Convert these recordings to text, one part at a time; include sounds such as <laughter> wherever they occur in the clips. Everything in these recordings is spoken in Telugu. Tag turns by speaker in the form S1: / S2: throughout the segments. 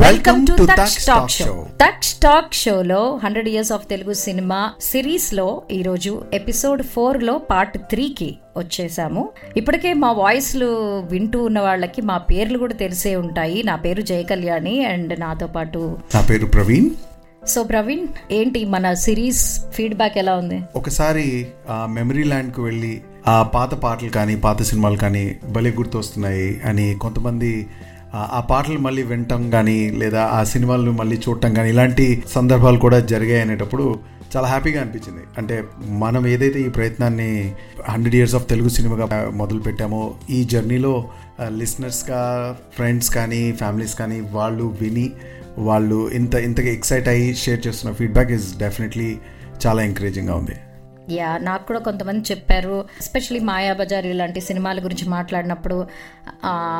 S1: Welcome to
S2: Touch
S1: touch
S2: Talk
S1: talk
S2: Show.
S1: Show touch talk షోలో hundred years of Telugu cinema సిరీస్లో ఈరోజు ఎపిసోడ్ ఫోర్లో పార్ట్ త్రీ కి వచ్చేసాము. ఇప్పటికే మా వాయిస్లు వింటూ ఉన్న వాళ్ళకి మా పేర్లు కూడా తెలిసే ఉంటాయి. నా పేరు జయ కళ్యాణి అండ్ నాతో పాటు
S2: నా పేరు ప్రవీణ్.
S1: సో ప్రవీణ్ ఏంటి మన సిరీస్ ఫీడ్బ్యాక్ ఎలా ఉంది?
S2: ఒకసారి మెమరీ ల్యాండ్కి వెళ్ళి ఆ పాత పాటలు కానీ పాత సినిమాలు కానీ భలే గుర్తొస్తున్నాయి అని కొంతమంది ఆ- పాటలు మళ్ళీ వినటం కానీ లేదా ఆ సినిమాలను మళ్ళీ చూడటం కానీ ఇలాంటి సందర్భాలు కూడా జరిగాయి అనేటప్పుడు చాలా హ్యాపీగా అనిపించింది. అంటే మనం ఏదైతే ఈ ప్రయత్నాన్ని హండ్రెడ్ ఇయర్స్ ఆఫ్ తెలుగు సినిమాగా మొదలు పెట్టామో ఈ జర్నీలో లిసనర్స్గా ఫ్రెండ్స్ కానీ ఫ్యామిలీస్ కానీ వాళ్ళు విని వాళ్ళు ఇంత ఇంతగా ఎక్సైట్ అయ్యి షేర్ చేస్తున్న ఫీడ్బ్యాక్ ఇస్ డెఫినెట్లీ చాలా ఎంకరేజింగ్గా ఉంది.
S1: యా నాకు కూడా కొంతమంది చెప్పారు ఎస్పెషలీ మాయాబజార్ ఇలాంటి సినిమాల గురించి మాట్లాడినప్పుడు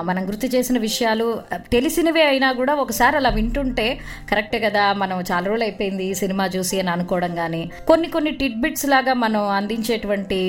S1: మనం గుర్తు చేసిన విషయాలు తెలిసినవే అయినా కూడా ఒకసారి అలా వింటుంటే కరెక్టే కదా మనం చాలా రోజులు అయిపోయింది సినిమా చూసి అని అనుకోవడం కానీ కొన్ని కొన్ని టిట్ బిట్స్ లాగా మనం అందించేటువంటి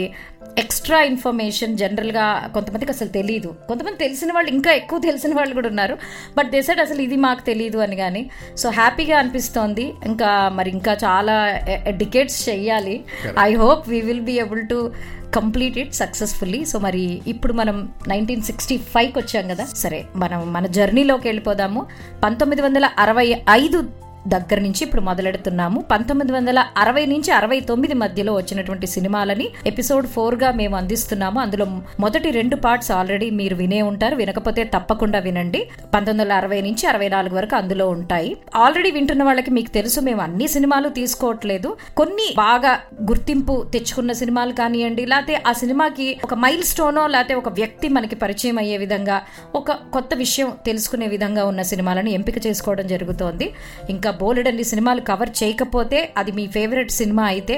S1: ఎక్స్ట్రా ఇన్ఫర్మేషన్ జనరల్గా కొంతమందికి అసలు తెలియదు కొంతమంది తెలిసిన వాళ్ళు ఇంకా ఎక్కువ తెలిసిన వాళ్ళు కూడా ఉన్నారు. బట్ దేసెడ్ అసలు ఇది మాకు తెలియదు అని కానీ సో హ్యాపీగా అనిపిస్తోంది. ఇంకా మరి ఇంకా చాలా డికేట్స్ చెయ్యాలి. I hope we will be able to complete it successfully so మరి ఇప్పుడు మనం నైన్టీన్ సిక్స్టీ ఫైవ్కి వచ్చాం కదా. సరే మనం మన జర్నీలోకి వెళ్ళిపోదాము. పంతొమ్మిది వందల అరవై ఐదు దగ్గర నుంచి ఇప్పుడు మొదలెడుతున్నాము. పంతొమ్మిది వందల అరవై నుంచి అరవై తొమ్మిది మధ్యలో వచ్చినటువంటి సినిమాలని ఎపిసోడ్ ఫోర్గా మేము అందిస్తున్నాము. అందులో మొదటి రెండు పార్ట్స్ ఆల్రెడీ మీరు వినే ఉంటారు. వినకపోతే తప్పకుండా వినండి. పంతొమ్మిది వందల అరవై నుంచి అరవై నాలుగు వరకు అందులో ఉంటాయి. ఆల్రెడీ వింటున్న వాళ్ళకి మీకు తెలుసు మేము అన్ని సినిమాలు తీసుకోవట్లేదు. కొన్ని బాగా గుర్తింపు తెచ్చుకున్న సినిమాలు కానివ్వండి లేకపోతే ఆ సినిమాకి ఒక మైల్ స్టోనో లేకపోతే ఒక వ్యక్తి మనకి పరిచయం అయ్యే విధంగా ఒక కొత్త విషయం తెలుసుకునే విధంగా ఉన్న సినిమాలను ఎంపిక చేసుకోవడం జరుగుతోంది. ఇంకా బోలెడన్ని సినిమాలు కవర్ చేయకపోతే అది మీ ఫేవరెట్ సినిమా అయితే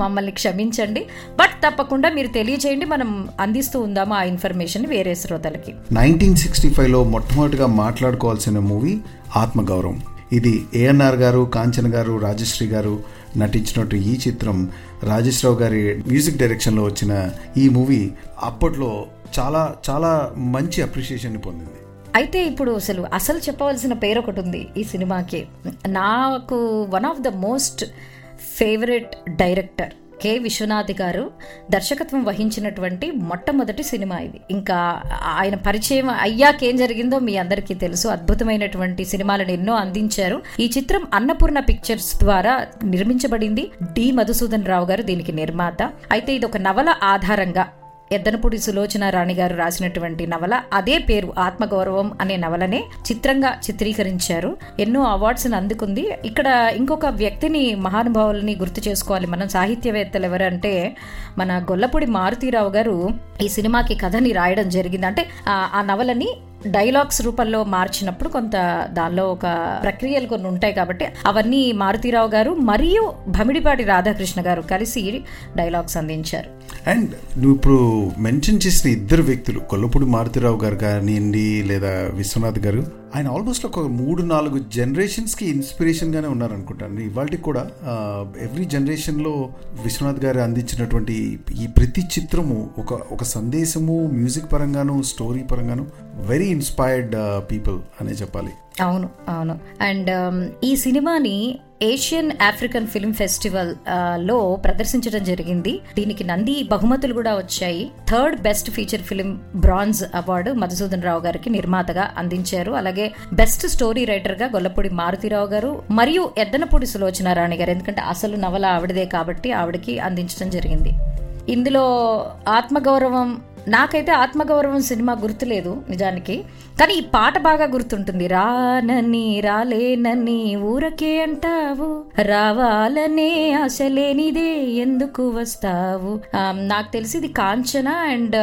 S1: మమ్మల్ని క్షమించండి. బట్ తప్పకుండా మీరు తెలియజేయండి మనం అందిస్తూ ఉందాము ఆ ఇన్ఫర్మేషన్ వేరే శ్రోతలకి.
S2: నైన్టీన్ సిక్స్టీ ఫైవ్లో మొట్టమొదటిగా మాట్లాడుకోవాల్సిన మూవీ ఆత్మగౌరవం. ఇది ఏఎన్ఆర్ గారు కాంచన గారు రాజశ్రీ గారు నటించినట్టు ఈ చిత్రం రాజేశ్వరావు గారి మ్యూజిక్ డైరెక్షన్లో వచ్చిన ఈ మూవీ అప్పట్లో చాలా చాలా మంచి అప్రిషియేషన్ పొందింది.
S1: అయితే ఇప్పుడు అసలు అసలు చెప్పవలసిన పేరు ఒకటి ఉంది ఈ సినిమాకి. నాకు one of the most favourite director K. Viswanath గారు దర్శకత్వం వహించినటువంటి మొట్టమొదటి సినిమా ఇది. ఇంకా ఆయన పరిచయం అయ్యాకేం జరిగిందో మీ అందరికీ తెలుసు. అద్భుతమైనటువంటి సినిమాలను ఎన్నో అందించారు. ఈ చిత్రం అన్నపూర్ణ పిక్చర్స్ ద్వారా నిర్మించబడింది. డి. మధుసూదన్ రావు గారు దీనికి నిర్మాత. అయితే ఇది ఒక నవల ఆధారంగా ఎద్దనపూడి సులోచన రాణి గారు రాసినటువంటి నవల అదే పేరు ఆత్మగౌరవం అనే నవలనే చిత్రంగా చిత్రీకరించారు. ఎన్నో అవార్డ్స్ అందుకుంది. ఇక్కడ ఇంకొక వ్యక్తిని మహానుభావులని గుర్తు చేసుకోవాలి. మనం సాహిత్యవేత్తలు ఎవరంటే మన గొల్లపూడి మారుతీరావు గారు ఈ సినిమాకి కథని రాయడం జరిగింది. అంటే ఆ- ఆ నవలని డైలాగ్స్ రూపంలో మార్చినప్పుడు కొంత దానిలో ఒక ప్రక్రియలు కొన్ని ఉంటాయి కాబట్టి అవన్నీ మారుతీరావు గారు మరియు భమిడిపాటి రాధాకృష్ణ గారు కలిసి డైలాగ్స్ అందించారు.
S2: అండ్ నువ్వు ఇప్పుడు మెన్షన్ చేసిన ఇద్దరు వ్యక్తులు కొల్లపూడి మారుతిరావు గారు కానివ్వండి లేదా విశ్వనాథ్ గారు ఆయన ఆల్మోస్ట్ ఒక మూడు నాలుగు జనరేషన్స్కి ఇన్స్పిరేషన్గానే ఉన్నారనుకుంటాను ఇవాళకి కూడా ఎవ్రీ జనరేషన్లో విశ్వనాథ్ గారు అందించినటువంటి ఈ ప్రతి చిత్రము ఒక ఒక సందేశము మ్యూజిక్ పరంగాను స్టోరీ పరంగాను వెరీ ఇన్స్పైర్డ్ పీపుల్ అనే చెప్పాలి.
S1: అవును అవును. అండ్ um, ఈ సినిమాని ఏషియన్ ఆఫ్రికన్ ఫిల్మ్ ఫెస్టివల్లో ప్రదర్శించడం జరిగింది. దీనికి నంది బహుమతులు కూడా వచ్చాయి. Third best feature film bronze award Madhusudan Rao గారికి నిర్మాతగా అందించారు. అలాగే బెస్ట్ స్టోరీ రైటర్గా గొల్లపూడి మారుతిరావు గారు మరియు ఎద్దనపూడి సులోచన రాణి గారు. ఎందుకంటే అసలు నవల ఆవిడదే కాబట్టి ఆవిడకి అందించడం జరిగింది. ఇందులో ఆత్మగౌరవం నాకైతే ఆత్మగౌరవం సినిమా గుర్తులేదు నిజానికి కానీ ఈ పాట బాగా గుర్తుంటుంది. రానని రాలేనని ఊరకే అంటావు. రావాలనే ఆశ లేనిదే ఎందుకు వస్తావు? నాకు తెలిసి ఇది కాంచన అండ్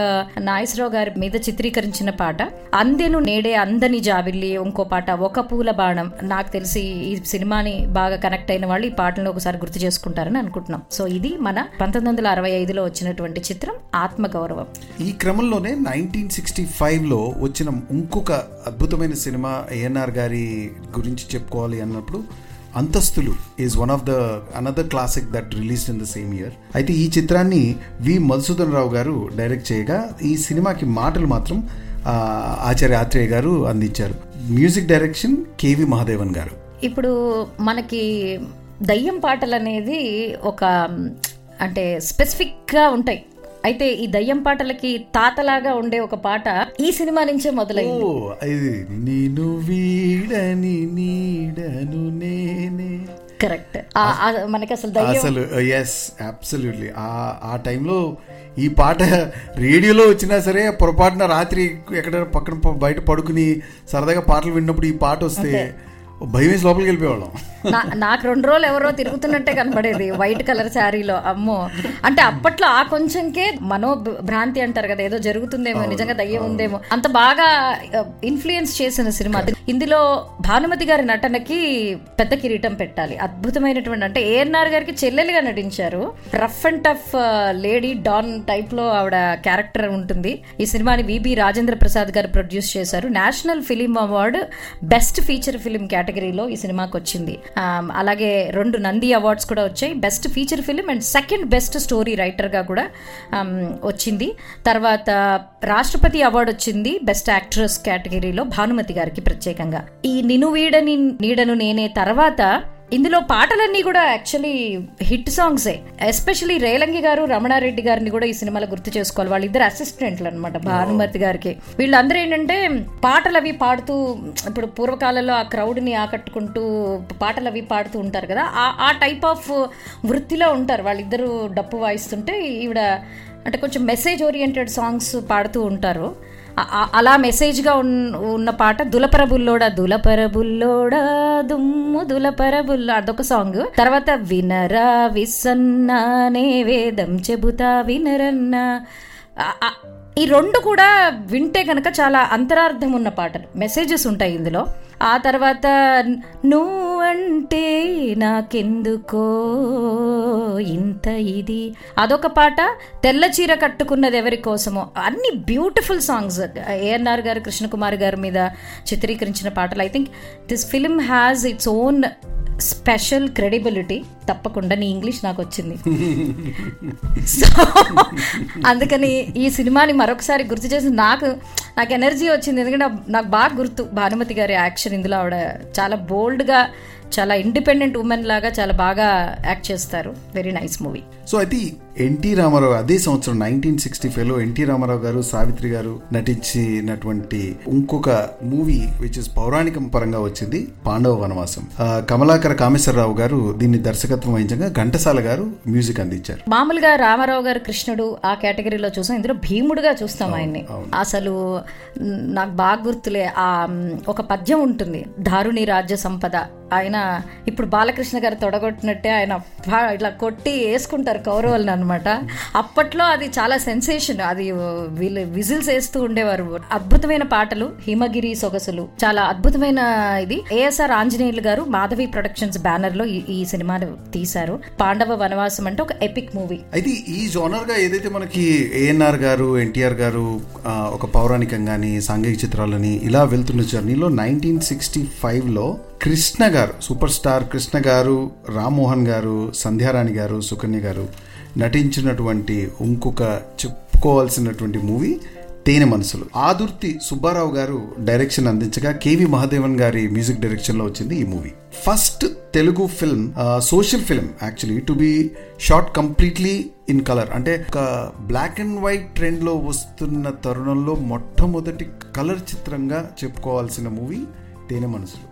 S1: నాగేశ్వరరావు గారి మీద చిత్రీకరించిన పాట. అందెను నేడే అందని జాబిల్లి ఇంకో పాట ఒక పూల బాణం. నాకు తెలిసి ఈ సినిమాని బాగా కనెక్ట్ అయిన వాళ్ళు ఈ పాటలను ఒకసారి గుర్తు చేసుకుంటారని అనుకుంటున్నాం. సో ఇది మన పంతొమ్మిది వందల అరవై ఐదులో వచ్చినటువంటి చిత్రం ఆత్మగౌరవం.
S2: ఈ క్రమంలోనే నైన్టీన్ సిక్స్టీ ఫైవ్లో వచ్చిన ఇంకొక అద్భుతమైన సినిమా ఏఎన్ఆర్ గారి గురించి చెప్పుకోవాలి అన్నప్పుడు Anthasthulu is one of the another classic that release in the same year అయితే ఈ చిత్రాన్ని వి మధుసూదన్ రావు గారు డైరెక్ట్ చేయగా ఈ సినిమాకి మాటలు మాత్రం ఆచార్య ఆత్రేయ గారు అందించారు. మ్యూజిక్ డైరెక్షన్ కేవి మహాదేవన్ గారు.
S1: ఇప్పుడు మనకి దయ్యం పాటలు అనేది ఒక అంటే స్పెసిఫిక్గా ఉంటాయి. అయితే ఈ దయ్యం పాటలకి తాతలాగా ఉండే ఒక పాట ఈ సినిమా నుంచే మొదలైంది.
S2: ఓ ఇది నేను వీడని నీడను నేనే.
S1: కరెక్ట్. మనకి అసలు
S2: అసలు ఎస్ అబ్సల్యూట్లీ ఆ ఆ టైంలో ఈ పాట రేడియోలో వచ్చినా సరే పొరపాటున రాత్రి ఎక్కడ పక్కన బయట పడుకుని సరదాగా పాటలు విన్నప్పుడు ఈ పాట వస్తే భయం వేసి లోపలికి వెళ్ళిపోయేవాళ్ళం.
S1: నాకు రెండు రోజులు ఎవరో తిరుగుతున్నట్టే కనపడేది వైట్ కలర్ శారీలో. అమ్మో. అంటే అప్పట్లో ఆ కొంచెంకే మనో భ్రాంతి అంటారు కదా ఏదో జరుగుతుందేమో నిజంగా దయ్యం ఉందేమో. అంత బాగా ఇన్ఫ్లుయెన్స్ చేసిన సినిమా ఇందులో భానుమతి గారి నటనకి పెద్ద కిరీటం పెట్టాలి. అద్భుతమైనటువంటి అంటే ఏఎన్ఆర్ గారికి చెల్లెలుగా నటించారు. Rough and tough lady don టైప్లో ఆవిడ క్యారెక్టర్ ఉంటుంది. ఈ సినిమాని విబి రాజేంద్ర ప్రసాద్ గారు ప్రొడ్యూస్ చేశారు. National film award best feature film కేటగిరీలో ఈ సినిమాకి వచ్చింది. అలాగే రెండు నంది అవార్డ్స్ కూడా వచ్చాయి. Best feature film and second best story రైటర్గా కూడా వచ్చింది. తర్వాత రాష్ట్రపతి అవార్డు వచ్చింది బెస్ట్ యాక్ట్రెస్ కేటగిరీలో భానుమతి గారికి ప్రత్యేకంగా. ఈ నిను వీడని నీడను నేనే తర్వాత ఇందులో పాటలన్నీ కూడా యాక్చువల్లీ హిట్ సాంగ్సే ఎస్పెషలీ రేలంగి గారు రమణారెడ్డి గారిని కూడా ఈ సినిమాలో గుర్తు చేసుకోవాలి. వాళ్ళిద్దరు అసిస్టెంట్లు అనమాట భానుమతి గారికి. వీళ్ళందరూ ఏంటంటే పాటలు అవి పాడుతూ ఇప్పుడు పూర్వకాలంలో ఆ క్రౌడ్ని ఆకట్టుకుంటూ పాటలు అవి పాడుతూ ఉంటారు కదా ఆ ఆ టైప్ ఆఫ్ వృత్తిలో ఉంటారు. వాళ్ళిద్దరూ డప్పు వాయిస్తుంటే ఈవిడ అంటే కొంచెం మెసేజ్ ఓరియంటెడ్ సాంగ్స్ పాడుతూ ఉంటారు. అలా మెసేజ్గా ఉన్న ఉన్న పాట దులపర బుల్లోడా దులపర దుమ్ము దులపరబుల్లో అదొక సాంగ్. తర్వాత వినరా విసన్నానే వేదం చెబుతా వినరన్నా. ఈ రెండు కూడా వింటే కనుక చాలా అంతరార్థం ఉన్న పాటలు. మెసేజెస్ ఉంటాయి ఇందులో. ఆ తర్వాత నువ్వంటే నాకెందుకో? ఇంత ఇది. అదొక పాట తెల్ల చీర కట్టుకున్నది ఎవరి కోసమో. అన్ని బ్యూటిఫుల్ సాంగ్స్. ఏఎన్ఆర్ గారు కృష్ణకుమార్ గారి మీద చిత్రీకరించిన పాటలు. I think this film has its own special credibility తప్పకుండా నీ ఇంగ్లీష్ నాకు వచ్చింది. <laughs> సో అందుకని ఈ సినిమాని మరొకసారి గుర్తు చేసి నాకు నాకు ఎనర్జీ వచ్చింది. ఎందుకంటే నాకు బాగా గుర్తు భానుమతి గారి యాక్షన్. ఇందులో ఆవిడ చాలా బోల్డ్గా చాలా ఇండిపెండెంట్ ఉమెన్ లాగా చాలా బాగా యాక్ట్ చేస్తారు. వెరీ నైస్ మూవీ
S2: సో అయితే ఎన్టీ రామారావు అదే సంవత్సరం నైన్టీన్ సిక్స్టీ ఫైవ్లో ఎన్టీ రామారావు గారు సావిత్రి గారు నటించినటువంటి ఇంకొక మూవీ విచ్ ఇస్ పౌరాణికం పరంగా వచ్చింది పాండవ వనవాసం. కమలాకర కామేశ్వరరావు గారు దీన్ని దర్శకత్వం వహించగా ఘంటసాల గారు మ్యూజిక్ అందించారు.
S1: మామూలుగా రామారావు గారు కృష్ణుడు ఆ కేటగిరీలో చూసాం. ఇందులో భీముడుగా చూస్తాం ఆయన్ని. అసలు నాకు బాగా గుర్తులే. ఆ ఒక పద్యం ఉంటుంది దారుని రాజ్య సంపద ఆయన ఇప్పుడు బాలకృష్ణ గారు తొడగొట్టినట్టే ఆయన ఇట్లా కొట్టి వేసుకుంటారు కౌరవులను అనమాట అప్పట్లో అది చాలా సెన్సేషన్ అది వీళ్ళు విజిల్స్ వేస్తూ ఉండేవారు. అద్భుతమైన పాటలు హిమగిరి సొగసులు. చాలా అద్భుతమైన ఇది. ఏఎస్ఆర్ ఆంజనేయులు గారు మాధవి ప్రొడక్షన్స్ బ్యానర్లో ఈ- ఈ సినిమాను తీశారు. పాండవ వనవాసం అంటే ఒక ఎపిక్ మూవీ
S2: అయితే ఈ జోనర్గా ఏదైతే మనకి ఏఎన్ఆర్ గారు ఎన్టీఆర్ గారు ఒక ఒక పౌరాణికంగాని సాంఘిక చిత్రాలని ఇలా వెళ్తున్న జర్నీలో నైన్టీన్ సిక్స్టీ ఫైవ్లో కృష్ణ గారు సూపర్ స్టార్ కృష్ణ గారు రామ్మోహన్ గారు సంధ్యారాణి గారు సుకన్య గారు నటించినటువంటి ఇంకొక చెప్పుకోవాల్సినటువంటి మూవీ తేనె మనసులు. ఆదుర్తి సుబ్బారావు గారు డైరెక్షన్ అందించగా కేవి మహాదేవన్ గారి మ్యూజిక్ డైరెక్షన్లో వచ్చింది ఈ movie. First Telugu film social film actually to be shot completely in colour. అంటే ఒక బ్లాక్ అండ్ వైట్ ట్రెండ్లో వస్తున్న తరుణంలో మొట్టమొదటి కలర్ చిత్రంగా చెప్పుకోవాల్సిన మూవీ తేనె మనసులు.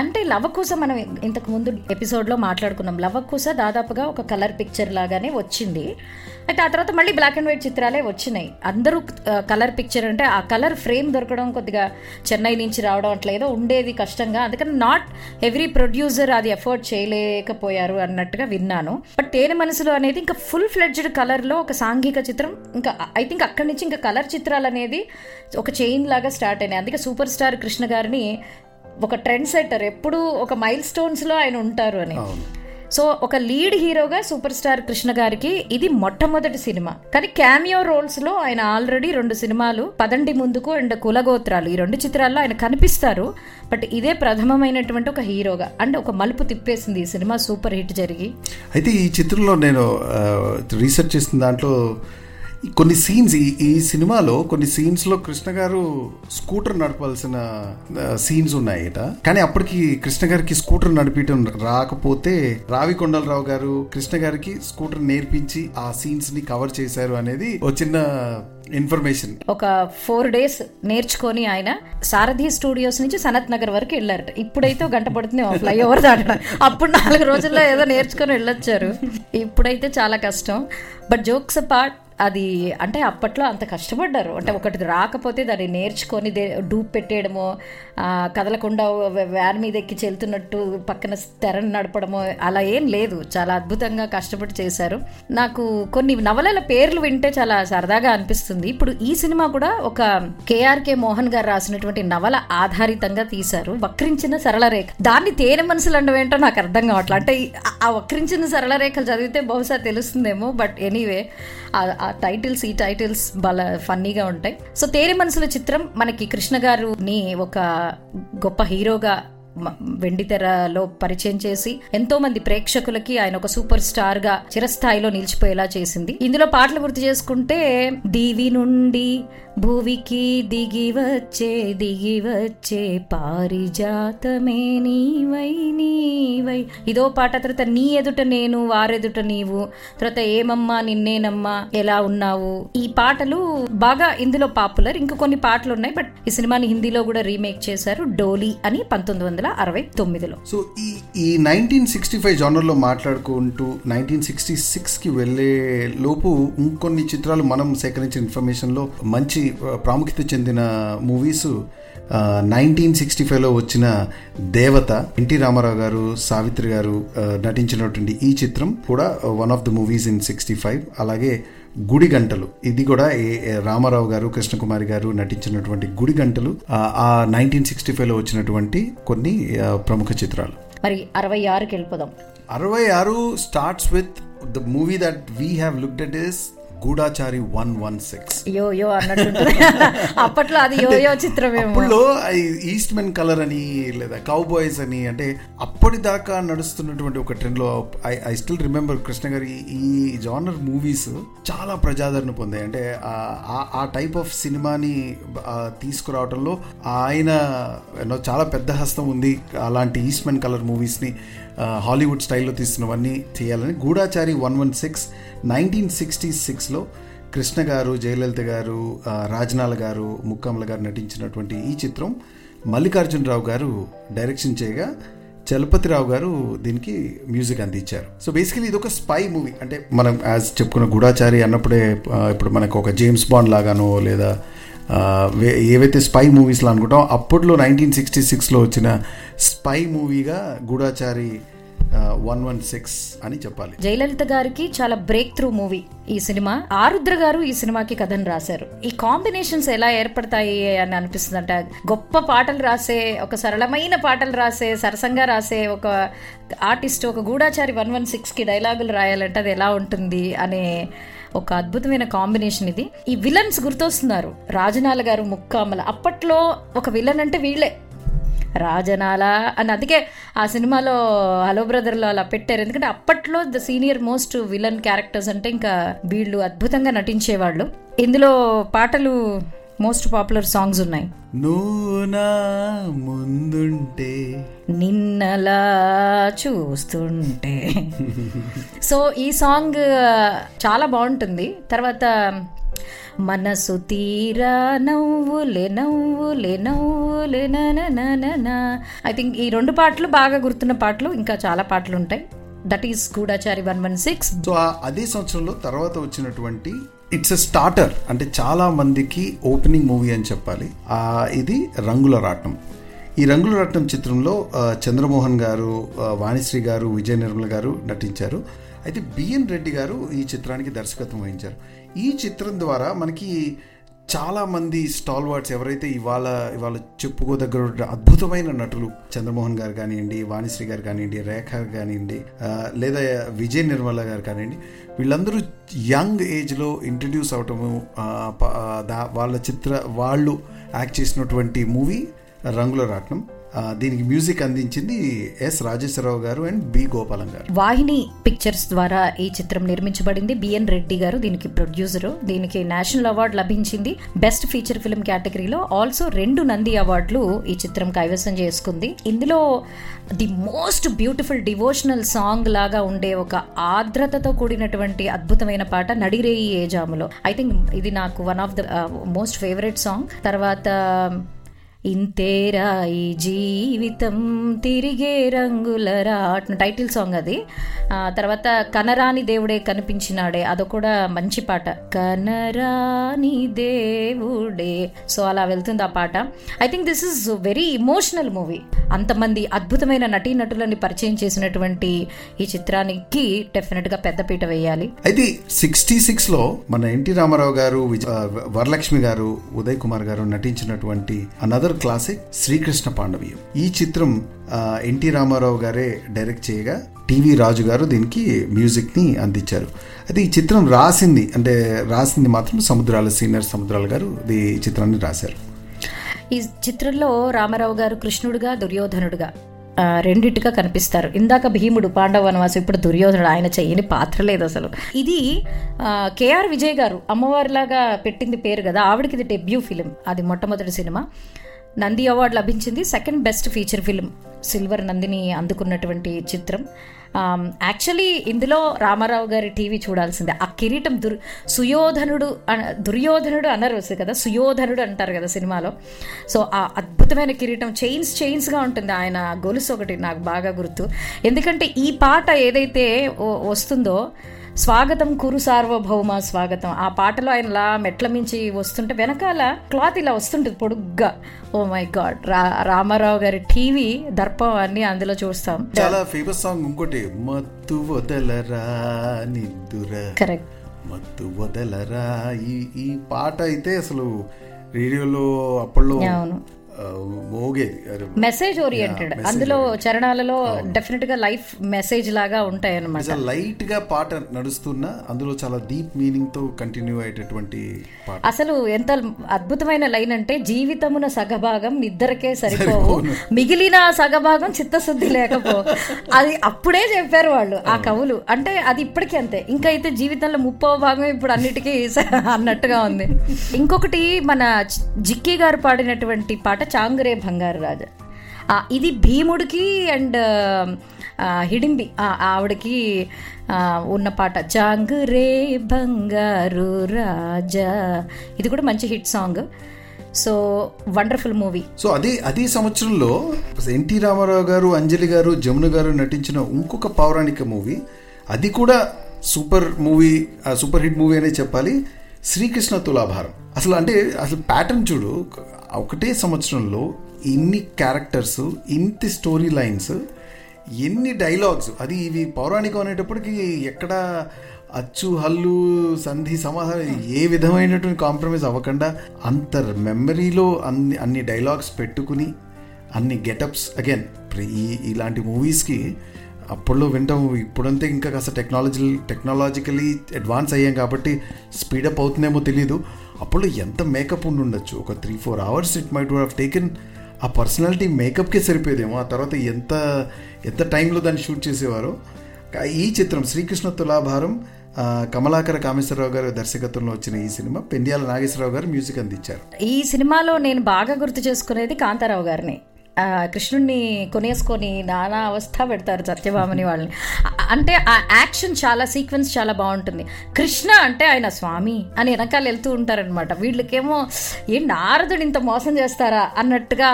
S1: అంటే లవకుశ మనం ఇంతకు ముందు ఎపిసోడ్లో మాట్లాడుకున్నాం. లవకుశ దాదాపుగా ఒక కలర్ పిక్చర్ లాగానే వచ్చింది. అయితే ఆ తర్వాత మళ్ళీ బ్లాక్ అండ్ వైట్ చిత్రాలే వచ్చినాయి. అందరూ కలర్ పిక్చర్ అంటే ఆ కలర్ ఫ్రేమ్ దొరకడం కొద్దిగా చెన్నై నుంచి రావడం అట్లా ఏదో ఉండేది కష్టంగా. అందుకని నాట్ ఎవ్రీ ప్రొడ్యూసర్ అది ఎఫోర్డ్ చేయలేకపోయారు అన్నట్టుగా విన్నాను. బట్ తేనె మనసులో అనేది ఇంకా ఫుల్ ఫ్లెడ్జ్డ్ కలర్లో ఒక సాంఘిక చిత్రం. ఇంకా ఐ థింక్ అక్కడి నుంచి ఇంకా కలర్ చిత్రాలు అనేది ఒక చైన్ లాగా స్టార్ట్ అయినాయి. అందుకే సూపర్ స్టార్ కృష్ణ గారిని ఒక ట్రెండ్ సెట్టర్ ఎప్పుడు ఒక మైల్ స్టోన్స్లో ఆయన ఉంటారు అని. సో ఒక లీడ్ హీరోగా సూపర్ స్టార్ కృష్ణ గారికి ఇది మొట్టమొదటి సినిమా. కానీ క్యామియో రోల్స్లో ఆయన ఆల్రెడీ రెండు సినిమాలు పదండి ముందుకు అండ్ కులగోత్రాలు ఈ రెండు చిత్రాల్లో ఆయన కనిపిస్తారు. బట్ ఇదే ప్రథమమైనటువంటి ఒక హీరోగా అండ్ ఒక మలుపు తిప్పేసింది ఈ సినిమా సూపర్ హిట్ జరిగి.
S2: అయితే ఈ చిత్రంలో నేను రీసెర్చ్ చేసిన దాంట్లో కొన్ని సీన్స్ ఈ సినిమాలో కొన్ని సీన్స్లో కృష్ణ గారు స్కూటర్ నడపాల్సిన సీన్స్ ఉన్నాయట. కానీ అప్పటికి కృష్ణ గారికి స్కూటర్ నడిపించడం రాకపోతే రావి కొండలరావు గారు కృష్ణ గారికి స్కూటర్ నేర్పించి ఆ సీన్స్ని కవర్ చేశారు అనేది ఒక చిన్న ఇన్ఫర్మేషన్
S1: ఒక ఫోర్ డేస్ నేర్చుకొని ఆయన సారథి స్టూడియోస్ నుంచి సనత్ నగర్ వరకు వెళ్ళారట. ఇప్పుడైతే గంట పడుతుంది ఫ్లైఓవర్ దాటడం. అప్పుడు నాలుగు రోజుల్లో ఏదో నేర్చుకొని వెళ్ళొచ్చారు. ఇప్పుడైతే చాలా కష్టం. బట్ జోక్స్ పార్ట్ అది అంటే అప్పట్లో అంత కష్టపడ్డారు. అంటే ఒకటి రాకపోతే దాన్ని నేర్చుకొని దే- డూప్ పెట్టేయడమో కదలకుండా వ్యాన్ మీద ఎక్కించి వెళ్తున్నట్టు పక్కన తెరను నడపడమో అలా ఏం లేదు. చాలా అద్భుతంగా కష్టపడి చేశారు. నాకు కొన్ని నవలల పేర్లు వింటే చాలా సరదాగా అనిపిస్తుంది. ఇప్పుడు ఈ సినిమా కూడా ఒక కేఆర్కే మోహన్ గారు రాసినటువంటి నవల ఆధారితంగా తీశారు. వక్రించిన సరళ రేఖ. దాన్ని తేనె మనసులు అనడం ఏంటో నాకు అర్థం కావట్లేదు అంటే ఆ- ఆ వక్రించిన సరళ రేఖలు చదివితే బహుశా తెలుస్తుందేమో బట్ ఎనీవే ఆ టైటిల్స్ ఈ టైటిల్స్ బాగా ఫన్నీగా ఉంటాయి. సో తేరి మనసుల చిత్రం మనకి కృష్ణ గారుని ఒక గొప్ప హీరోగా వెండితెరలో పరిచయం చేసి ఎంతో మంది ప్రేక్షకులకి ఆయన ఒక సూపర్ స్టార్గా చిరస్థాయిలో నిలిచిపోయేలా చేసింది. ఇందులో పాటలు గుర్తు చేసుకుంటే దీవి నుండి భూవికి దిగి వచ్చే దిగి వచ్చే పారిజాతమే నీవై నీవై. ఇదో పాట తర్వాత నీ ఎదుట నేను వారెదుట నీవు. తర్వాత ఏమమ్మా నిన్నేనమ్మా ఎలా ఉన్నావు? ఈ పాటలు బాగా ఇందులో పాపులర్. ఇంకా కొన్ని పాటలు ఉన్నాయి బట్ ఈ సినిమాని హిందీలో కూడా రీమేక్ చేశారు డోలీ అని పంతొమ్మిది వందల అరవై తొమ్మిదిలో.
S2: సో ఈ ఈ నైన్టీన్ సిక్స్టీ ఫైవ్ జానర్లో మాట్లాడుకుంటూ నైన్టీన్ సిక్స్టీ సిక్స్కి వెళ్ళే లోపు ఇంకొన్ని చిత్రాలు మనం సేకరించిన ఇన్ఫర్మేషన్లో మంచి ప్రాముఖ్యత చెందిన మూవీస్ నైన్టీన్ సిక్స్టీ ఫైవ్లో వచ్చిన దేవత ఎన్టీ రామారావు గారు సావిత్రి గారు నటించినటువంటి ఈ చిత్రం కూడా one of the movies in sixty five అలాగే గుడి గంటలు. ఇది కూడా రామారావు గారు కృష్ణకుమారి గారు నటించినటువంటి గుడి గంటలు. ఆ, నైన్టీన్ సిక్స్టీ ఫైవ్లో వచ్చినటువంటి కొన్ని ప్రముఖ చిత్రాలు.
S1: మరి అరవై ఆరుకి వెళ్ళిపోదాం.
S2: అరవై ఆరు starts with the movie that we have looked at is Gudachari one one six.
S1: యో యో అన్నట్టు అప్పట్లో అది యో యో చిత్రమేమో.
S2: అప్పుడులో ఈస్ట్ మెన్ కలర్ అని లేదా కౌ బాయ్స్ అని అంటే అప్పటిదాకా నడుస్తున్నటువంటి ఒక ట్రెండ్లో I I still remember Krishna గారి ఈ జానర్ మూవీస్ చాలా ప్రజాదరణ పొందాయి. అంటే ఆ- టైప్ ఆఫ్ సినిమాని తీసుకురావడంలో ఆయన చాలా పెద్ద హస్తం ఉంది అలాంటి ఈస్ట్ మెన్ కలర్ మూవీస్ని. ఆ, హాలీవుడ్ స్టైల్లో తీస్తున్నవన్నీ చేయాలని Gudachari one one six nineteen sixty సిక్స్లో కృష్ణ గారు జయలలిత గారు రాజనాల గారు ముక్కమ్మల గారు నటించినటువంటి ఈ చిత్రం మల్లికార్జునరావు గారు డైరెక్షన్ చేయగా చలపతిరావు గారు దీనికి మ్యూజిక్ అందించారు. సో బేసికలీ ఇది ఒక స్పై మూవీ. అంటే మనం యాజ్ చెప్పుకున్న గూఢాచారి అన్నప్పుడే ఇప్పుడు మనకు ఒక జేమ్స్ బాండ్ లాగానో లేదా ఏవైతే స్పై మూవీస్లో అనుకుంటాం అప్పట్లో నైన్టీన్ సిక్స్టీ సిక్స్లో వచ్చిన స్పై మూవీగా గూఢాచారి వన్ వన్ సిక్స్ అని చెప్పాలి.
S1: జయలలిత గారికి చాలా బ్రేక్ త్రూ మూవీ ఈ సినిమా. ఆరుద్ర గారు ఈ సినిమాకి కథను రాశారు. ఈ కాంబినేషన్స్ ఎలా ఏర్పడతాయి అని అనిపిస్తుంది అంటే గొప్ప పాటలు రాసే ఒక సరళమైన పాటలు రాసే సరసంగా రాసే ఒక ఆర్టిస్ట్ ఒక గూఢాచారి వన్ వన్ సిక్స్కి డైలాగులు రాయాలంటే అది ఎలా ఉంటుంది అనే ఒక అద్భుతమైన కాంబినేషన్ ఇది. ఈ విలన్స్ గుర్తొస్తున్నారు. రాజనాల గారు ముక్కామల. అప్పట్లో ఒక విలన్ అంటే వీళ్ళే. రాజనాల అని అందుకే ఆ సినిమాలో హలో బ్రదర్లో అలా పెట్టారు. ఎందుకంటే అప్పట్లో the senior most villain characters అంటే ఇంకా వీళ్ళు అద్భుతంగా నటించేవాళ్ళు. ఇందులో పాటలు మోస్ట్ పాపులర్ సాంగ్స్ ఉన్నాయి.
S2: నా ముందుంటే.
S1: నిన్నలా చూస్తుంటే. <laughs> సో ఈ సాంగ్ చాలా బాగుంటుంది. తర్వాత మనసు తీరా నవ్వులే నవ్వులే నవ్వులే నా ఐ థింక్ ఈ రెండు పాటలు బాగా గుర్తున్న పాటలు ఇంకా చాలా పాటలు ఉంటాయి that is Goodachari one one six
S2: so అదే సంవత్సరంలో తర్వాత వచ్చినటువంటి ఇట్స్ ఎ స్టార్టర్ అంటే చాలా మందికి ఓపెనింగ్ మూవీ అని చెప్పాలి. ఇది రంగుల రాట్నం. ఈ రంగుల రాట్నం చిత్రంలో చంద్రమోహన్ గారు వాణిశ్రీ గారు విజయ నిర్మల గారు నటించారు. అయితే బిఎన్ రెడ్డి గారు ఈ చిత్రానికి దర్శకత్వం వహించారు. ఈ చిత్రం ద్వారా మనకి చాలామంది స్టాల్ వార్డ్స్ ఎవరైతే ఇవాళ ఇవాళ చెప్పుకోదగ్గర అద్భుతమైన నటులు చంద్రమోహన్ గారు కానివ్వండి వాణిశ్రీ గారు కానివ్వండి రేఖ కానివ్వండి లేదా విజయ్ నిర్మల గారు కానివ్వండి వీళ్ళందరూ యంగ్ ఏజ్లో ఇంట్రడ్యూస్ అవటము దా వాళ్ళ చిత్ర వాళ్ళు యాక్ట్ చేసినటువంటి మూవీ రంగుల రాట్నం. దీనికి మ్యూజిక్ అందించింది ఎస్ రాజేశ్వరరావు గారు అండ్ బి గోపాలం గారు.
S1: వాహిని పిక్చర్స్ ద్వారా ఈ చిత్రం నిర్మించబడింది. బిఎన్ రెడ్డి గారు దీనికి ప్రొడ్యూసర్. దీనికి నేషనల్ అవార్డు లభించింది. బెస్ట్ ఫీచర్ ఫిల్మ్ కేటగిరీలో ఆల్సో రెండు నంది అవార్డులు ఈ చిత్రం కైవసం చేసుకుంది. ఇందులో the most beautiful devotional song లాగా ఉండే ఒక ఆర్ద్రతతో కూడినటువంటి అద్భుతమైన పాట నడిరేయి ఏజాములో ఐ థింక్ ఇది నాకు one of the most favourite song తర్వాత ఇంతేరా ఈ జీవితం తిరిగే రంగులరా టైటిల్ సాంగ్ అది. తర్వాత కనరాని దేవుడే కనిపించినాడే అదో కూడా మంచి పాట. కనరాని దేవుడే. సో అలా వెళ్తుంది ఆ పాట. I think this is very emotional movie అంతమంది అద్భుతమైన నటీనటులని పరిచయం చేసినటువంటి ఈ చిత్రానికి డెఫినెట్గా పెద్దపీట వేయాలి.
S2: అయితే సిక్స్టీ సిక్స్లో మన ఎన్టీ రామారావు గారు వరలక్ష్మి గారు ఉదయ్ కుమార్ గారు నటించినటువంటి అనదర్ క్లాసిక్ శ్రీకృష్ణ పాండవీయం ఈ చిత్రం ఎన్టీ రామారావు గారే డైరెక్ట్ చేయగా టీవీ రాజు గారు దీనికి మ్యూజిక్ని అందించారు. అయితే ఈ చిత్రం రాసింది అంటే రాసింది మాత్రం సముద్రాల సీనియర్ సముద్రాల గారు ఈ చిత్రాన్ని రాశారు.
S1: ఈ చిత్రంలో రామారావు గారు కృష్ణుడుగా దుర్యోధనుడుగా రెండిటిగా కనిపిస్తారు. ఇందాక భీముడు పాండవ వనవాసం ఇప్పుడు దుర్యోధనుడు ఆయన చేయని పాత్ర లేదు అసలు. ఇది కేఆర్ విజయ్ గారు అమ్మవారిలాగా పెట్టింది పేరు కదా ఆవిడకి ఇది డెబ్యూ ఫిలిం అది మొట్టమొదటి సినిమా. నంది అవార్డు లభించింది. Second best feature film silver Nandini అందుకున్నటువంటి చిత్రం. యాక్చువల్లీ ఇందులో రామారావు గారి టీవీ చూడాల్సిందే. ఆ కిరీటం దుర్ సుయోధనుడు దుర్యోధనుడు అనరు కదా సుయోధనుడు అంటారు కదా సినిమాలో. సో ఆ అద్భుతమైన కిరీటం చైన్స్ చైన్స్గా ఉంటుంది. ఆయన గొలుసు ఒకటి నాకు బాగా గుర్తు. ఎందుకంటే ఈ పాట ఏదైతే వస్తుందో స్వాగతం కురు సార్వభౌమ స్వాగతం. ఆ పాటలో ఆయన ఇలా మెట్ల మించి వస్తుంటే వెనకాల క్లాత్ ఇలా వస్తుంటుంది పొడుగ్గా. Oh my god. రా రామారావు గారి టీవీ దర్పం అన్ని అందులో చూస్తాం.
S2: చాలా ఫేమస్ సాంగ్ ఇంకోటి మత్తు వదలరా నిద్దుర
S1: కరెక్ట్
S2: మత్తు వదలరా ఈ ఈ పాట అయితే అసలు రేడియోలో అప్పట్లో మోగేది
S1: మెసేజ్ ఓరియంటెడ్ అందులో చరణాలలో డెఫినెట్గా లైఫ్ మెసేజ్ లాగా ఉంటాయి అనమాట
S2: లైట్గా పాట నడుస్తున్నా అందులో చాలా డీప్ మీనింగ్తో కంటిన్యూ అయ్యేటటువంటి
S1: అసలు ఎంత అద్భుతమైన లైన్ అంటే జీవితమున సగభాగం నిద్రకే సరిపోవు. మిగిలిన సగభాగం చిత్తశుద్ధి లేకపో. అది అప్పుడే చెప్పారు వాళ్ళు ఆ కవులు. అంటే అది ఇప్పటికీ అంతే. ఇంకా అయితే జీవితంలో ముప్పో భాగం ఇప్పుడు అన్నిటికీ అన్నట్టుగా ఉంది. ఇంకొకటి మన జిక్కి గారు పాడినటువంటి పాట చాంగురే బంగారు రాజా. ఇది భీముడికి అండ్ హిడింబి ఆవిడకి ఉన్న పాట చాంగురే బంగారు రాజా. ఇది కూడా మంచి hit song. So wonderful movie.
S2: So అదే అదే సంవత్సరంలో ఎన్టీ రామారావు గారు అంజలి గారు జమున గారు నటించిన ఇంకొక పౌరాణిక మూవీ. అది కూడా super movie super hit movie అనే చెప్పాలి. శ్రీకృష్ణ తులాభారం. అసలు అంటే అసలు ప్యాటర్న్ చూడు ఒకటే సంవత్సరంలో ఇన్ని క్యారెక్టర్స్ ఇంత స్టోరీ లైన్స్ ఎన్ని డైలాగ్స్ అది ఇవి పౌరాణికం అనేటప్పటికి ఎక్కడ అచ్చు హల్లు సంధి సమాధానం ఏ విధమైనటువంటి కాంప్రమైజ్ అవ్వకుండా అంత మెమరీలో అన్ని అన్ని డైలాగ్స్ పెట్టుకుని అన్ని గెటప్స్ అగైన్ ఈ ఇలాంటి మూవీస్కి అప్పుడులో వింటాం. ఇప్పుడంతే ఇంకా కాస్త టెక్నాలజీ టెక్నాలజికలీ అడ్వాన్స్ అయ్యాం కాబట్టి స్పీడప్ అవుతుందేమో తెలియదు అప్పుడు ఎంత మేకప్ ఉండి ఉండొచ్చు ఒక three four hours it might have taken ఆ పర్సనాలిటీ మేకప్కే సరిపోయేదేమో. ఆ తర్వాత ఎంత ఎంత టైంలో దాన్ని షూట్ చేసేవారో? ఈ చిత్రం శ్రీకృష్ణ తులాభారం కమలాకర కామేశ్వరరావు గారి దర్శకత్వంలో వచ్చిన ఈ సినిమా పెండ్యాల నాగేశ్వరరావు గారు మ్యూజిక్ అందించారు.
S1: ఈ సినిమాలో నేను బాగా గుర్తు చేసుకునేది కాంతారావు గారిని. కృష్ణుడిని కృష్ణుణ్ణి కొనేసుకొని నానా అవస్థ పెడతారు సత్యభామని వాళ్ళని. అంటే ఆ యాక్షన్ చాలా సీక్వెన్స్ చాలా బాగుంటుంది. కృష్ణ అంటే ఆయన స్వామి అని వెనకాల వెళ్తూ ఉంటారనమాట వీళ్ళకేమో ఏ నారదుడు ఇంత మోసం చేస్తారా? అన్నట్టుగా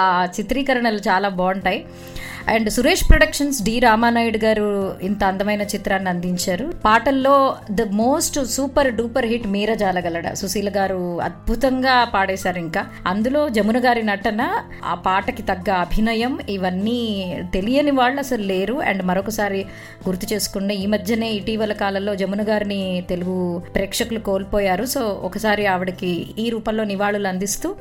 S1: ఆ చిత్రీకరణలు చాలా బాగుంటాయి. And Suresh productions D Ramanaidu garu ఇంత అందమైన చిత్రాన్ని అందించారు. పాటల్లో the most super duper hit మీర జాలగలడ సుశీల గారు అద్భుతంగా పాడేశారు ఇంకా. అందులో జమున గారి నటన ఆ పాటకి తగ్గ అభినయం ఇవన్నీ తెలియని వాళ్ళు అసలు లేరు. అండ్ మరొకసారి గుర్తు చేసుకున్న ఈ మధ్యనే ఇటీవల కాలంలో జమున గారిని తెలుగు ప్రేక్షకులు కోల్పోయారు. సో ఒకసారి ఆవిడకి ఈ రూపంలో నివాళులు అందిస్తూ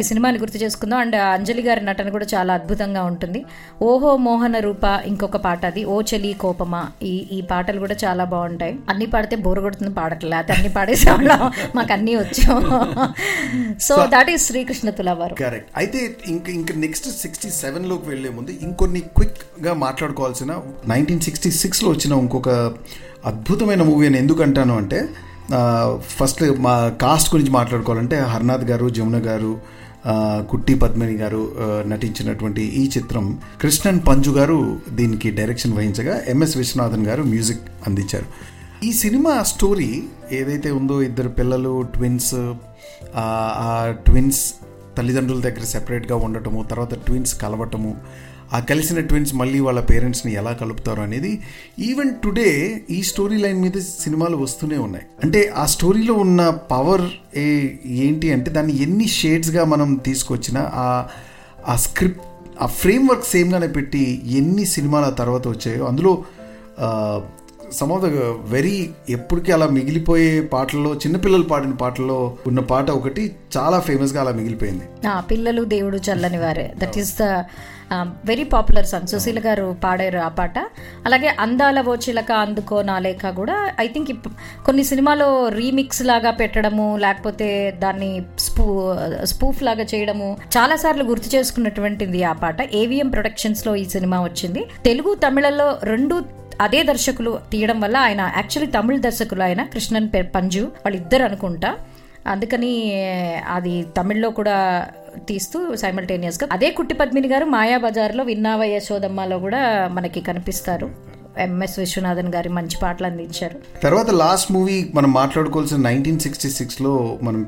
S1: ఈ సినిమాని గుర్తు చేసుకుందాం. అండ్ అంజలి గారి నటన కూడా చాలా అద్భుతంగా ఉంటుంది. ఓ ఓహో మోహన రూప ఇంకొక పాట అది. ఓ చలి కోపమా. ఈ ఈ పాటలు కూడా చాలా బాగుంటాయి. అన్ని పాడితే బోరు కొడుతుంది పాడట్లే. అది అన్ని పాడేసేవాళ్ళం. మాకు అన్ని వచ్చాం. సో దాట్ ఈస్ శ్రీకృష్ణ తులవారు.
S2: కరెక్ట్ అయితే ఇంక ఇంక నెక్స్ట్ సిక్స్టీ సెవెన్లోకి వెళ్ళే ముందు ఇంకొన్ని క్విక్గా మాట్లాడుకోవాల్సిన నైన్టీన్ సిక్స్టీ సిక్స్లో వచ్చిన ఇంకొక అద్భుతమైన మూవీ అని ఎందుకు అంటాను అంటే ఫస్ట్ మా కాస్ట్ గురించి మాట్లాడుకోవాలంటే హర్నాథ్ గారు జమున గారు కుట్టి పద్మిని గారు నటించినటువంటి ఈ చిత్రం కృష్ణన్ పంజు గారు దీనికి డైరెక్షన్ వహించగా ఎంఎస్ విశ్వనాథన్ గారు మ్యూజిక్ అందించారు. ఈ సినిమా స్టోరీ ఏదైతే ఉందో ఇద్దరు పిల్లలు ట్విన్స్ ఆ ట్విన్స్ తల్లిదండ్రుల దగ్గర సెపరేట్గా ఉండటము తర్వాత ట్విన్స్ కలవటము ఆ కలిసిన ట్విన్స్ మళ్ళీ వాళ్ళ పేరెంట్స్ని ఎలా కలుపుతారు అనేది ఈవెన్ టుడే ఈ స్టోరీ లైన్ మీద సినిమాలు వస్తూనే ఉన్నాయి. అంటే ఆ స్టోరీలో ఉన్న పవర్ ఏ ఏంటి అంటే దాన్ని ఎన్ని షేడ్స్గా మనం తీసుకొచ్చినా ఆ ఆ స్క్రిప్ట్ ఆ ఫ్రేమ్ వర్క్ సేమ్గానే పెట్టి ఎన్ని సినిమాల తర్వాత వచ్చాయో అందులో సమ్ ఆఫ్ ద వెరీ ఎప్పటికీ అలా మిగిలిపోయే పాటల్లో చిన్నపిల్లలు పాడిన పాటల్లో ఉన్న పాట ఒకటి చాలా ఫేమస్గా అలా మిగిలిపోయింది.
S1: ఆ, పిల్లలు దేవుడు చల్లని వారే. That is the very popular song Susheela garu పాడారు ఆ పాట. అలాగే అందాల ఓ చిలక అందుకో నా కూడా ఐ థింక్ కొన్ని సినిమాలో రీమిక్స్ లాగా పెట్టడము లేకపోతే దాన్ని స్పూ స్పూఫ్ లాగా చేయడము చాలా సార్లు గుర్తు చేసుకున్నటువంటిది ఆ పాట. ఏవిఎం ప్రొడక్షన్స్లో ఈ సినిమా వచ్చింది. తెలుగు తమిళలో రెండు అదే దర్శకులు తీయడం వల్ల ఆయన యాక్చువల్లీ తమిళ దర్శకులు ఆయన కృష్ణన్ పంజు వాళ్ళిద్దరు అనుకుంటా అందుకని అది తమిళ్ళో కూడా తీస్తూ సైమల్టేనియస్గా అదే కుట్టి పద్మిని గారు మాయా బజార్లో విన్నావ యశోదమ్మలో కూడా మనకి కనిపిస్తారు. ఎంఎస్ విశ్వనాథన్ గారి మంచి పాటలు అందించారు.
S2: తర్వాత లాస్ట్ మూవీ మనం మాట్లాడుకోవాల్సిన నైన్టీన్ సిక్స్టీ సిక్స్లో మనం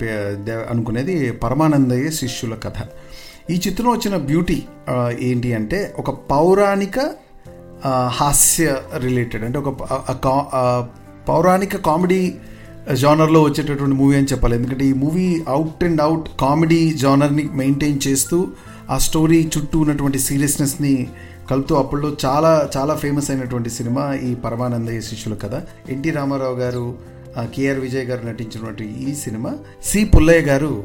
S2: అనుకునేది పరమానందయ్య శిష్యుల కథ. ఈ చిత్రం వచ్చిన బ్యూటీ ఏంటి అంటే ఒక పౌరాణిక హాస్య రిలేటెడ్ అంటే ఒక కా- పౌరాణిక కామెడీ జానర్లో వచ్చేటటువంటి మూవీ అని చెప్పాలి. ఎందుకంటే ఈ movie out and out comedy జానర్ని maintain చేస్తూ ఆ స్టోరీ చుట్టూ ఉన్నటువంటి సీరియస్నెస్ని కలుపుతూ అప్పట్లో చాలా చాలా ఫేమస్ అయినటువంటి సినిమా ఈ పరమానందయ్య శిష్యుల కథ. ఎన్టీ రామారావు గారు కేఆర్ విజయ్ గారు నటించినటువంటి ఈ సినిమా. సి పుల్లయ్య గారు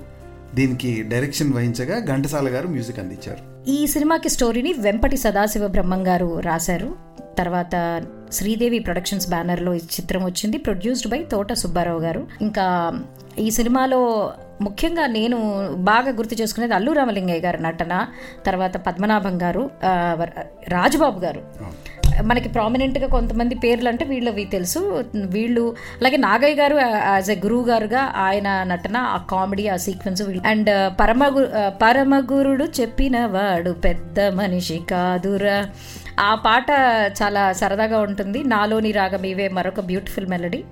S2: దీనికి డైరెక్షన్ వహించగా ఘంటసాల గారు మ్యూజిక్ అందించారు.
S1: ఈ సినిమాకి స్టోరీని వెంపటి సదాశివ బ్రహ్మం గారు రాశారు. తర్వాత శ్రీదేవి ప్రొడక్షన్స్ బ్యానర్లో ఈ చిత్రం వచ్చింది ప్రొడ్యూస్డ్ బై తోట సుబ్బారావు గారు. ఇంకా ఈ సినిమాలో ముఖ్యంగా నేను బాగా గుర్తు చేసుకునేది అల్లు రామలింగయ్య గారు నటన తర్వాత పద్మనాభం గారు ఆ, రాజుబాబు గారు. మనకి ప్రామినెంట్గా కొంతమంది పేర్లు అంటే వీళ్ళవి తెలుసు. వీళ్ళు అలాగే నాగయ్య గారు యాజ్ ఎ గురువు గారుగా ఆయన నటన ఆ కామెడీ ఆ సీక్వెన్స్ అండ్ uh, పరమగు uh, పరమగురుడు చెప్పిన వాడు పెద్ద మనిషి కాదురా. ఆ పాట చాలా సరదాగా ఉంటుంది. నాలోని రాగం ఇవే. మరొక బ్యూటిఫుల్ మెలడీ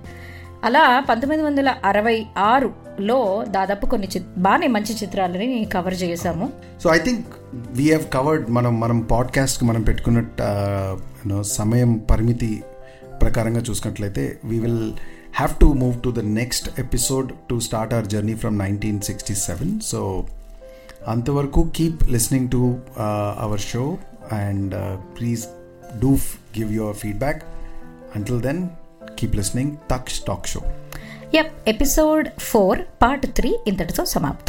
S1: అలా పంతొమ్మిది వందల అరవై ఆరులో దాదాపు కొన్ని బాగానే మంచి చిత్రాలని కవర్ చేశాము.
S2: So I think we have covered మనం మనం పాడ్కాస్ట్కి మనం పెట్టుకున్న సమయం పరిమితి ప్రకారంగా చూసుకున్నట్లయితే we will have to move to the next episode to start our journey from nineteen sixty seven so అంతవరకు keep listening to our show and please do give your feedback until then keep listening. Taksh Talk Show.
S1: Yep, episode 4, part 3 in ಇಂತಟಿಸೋ samāpt.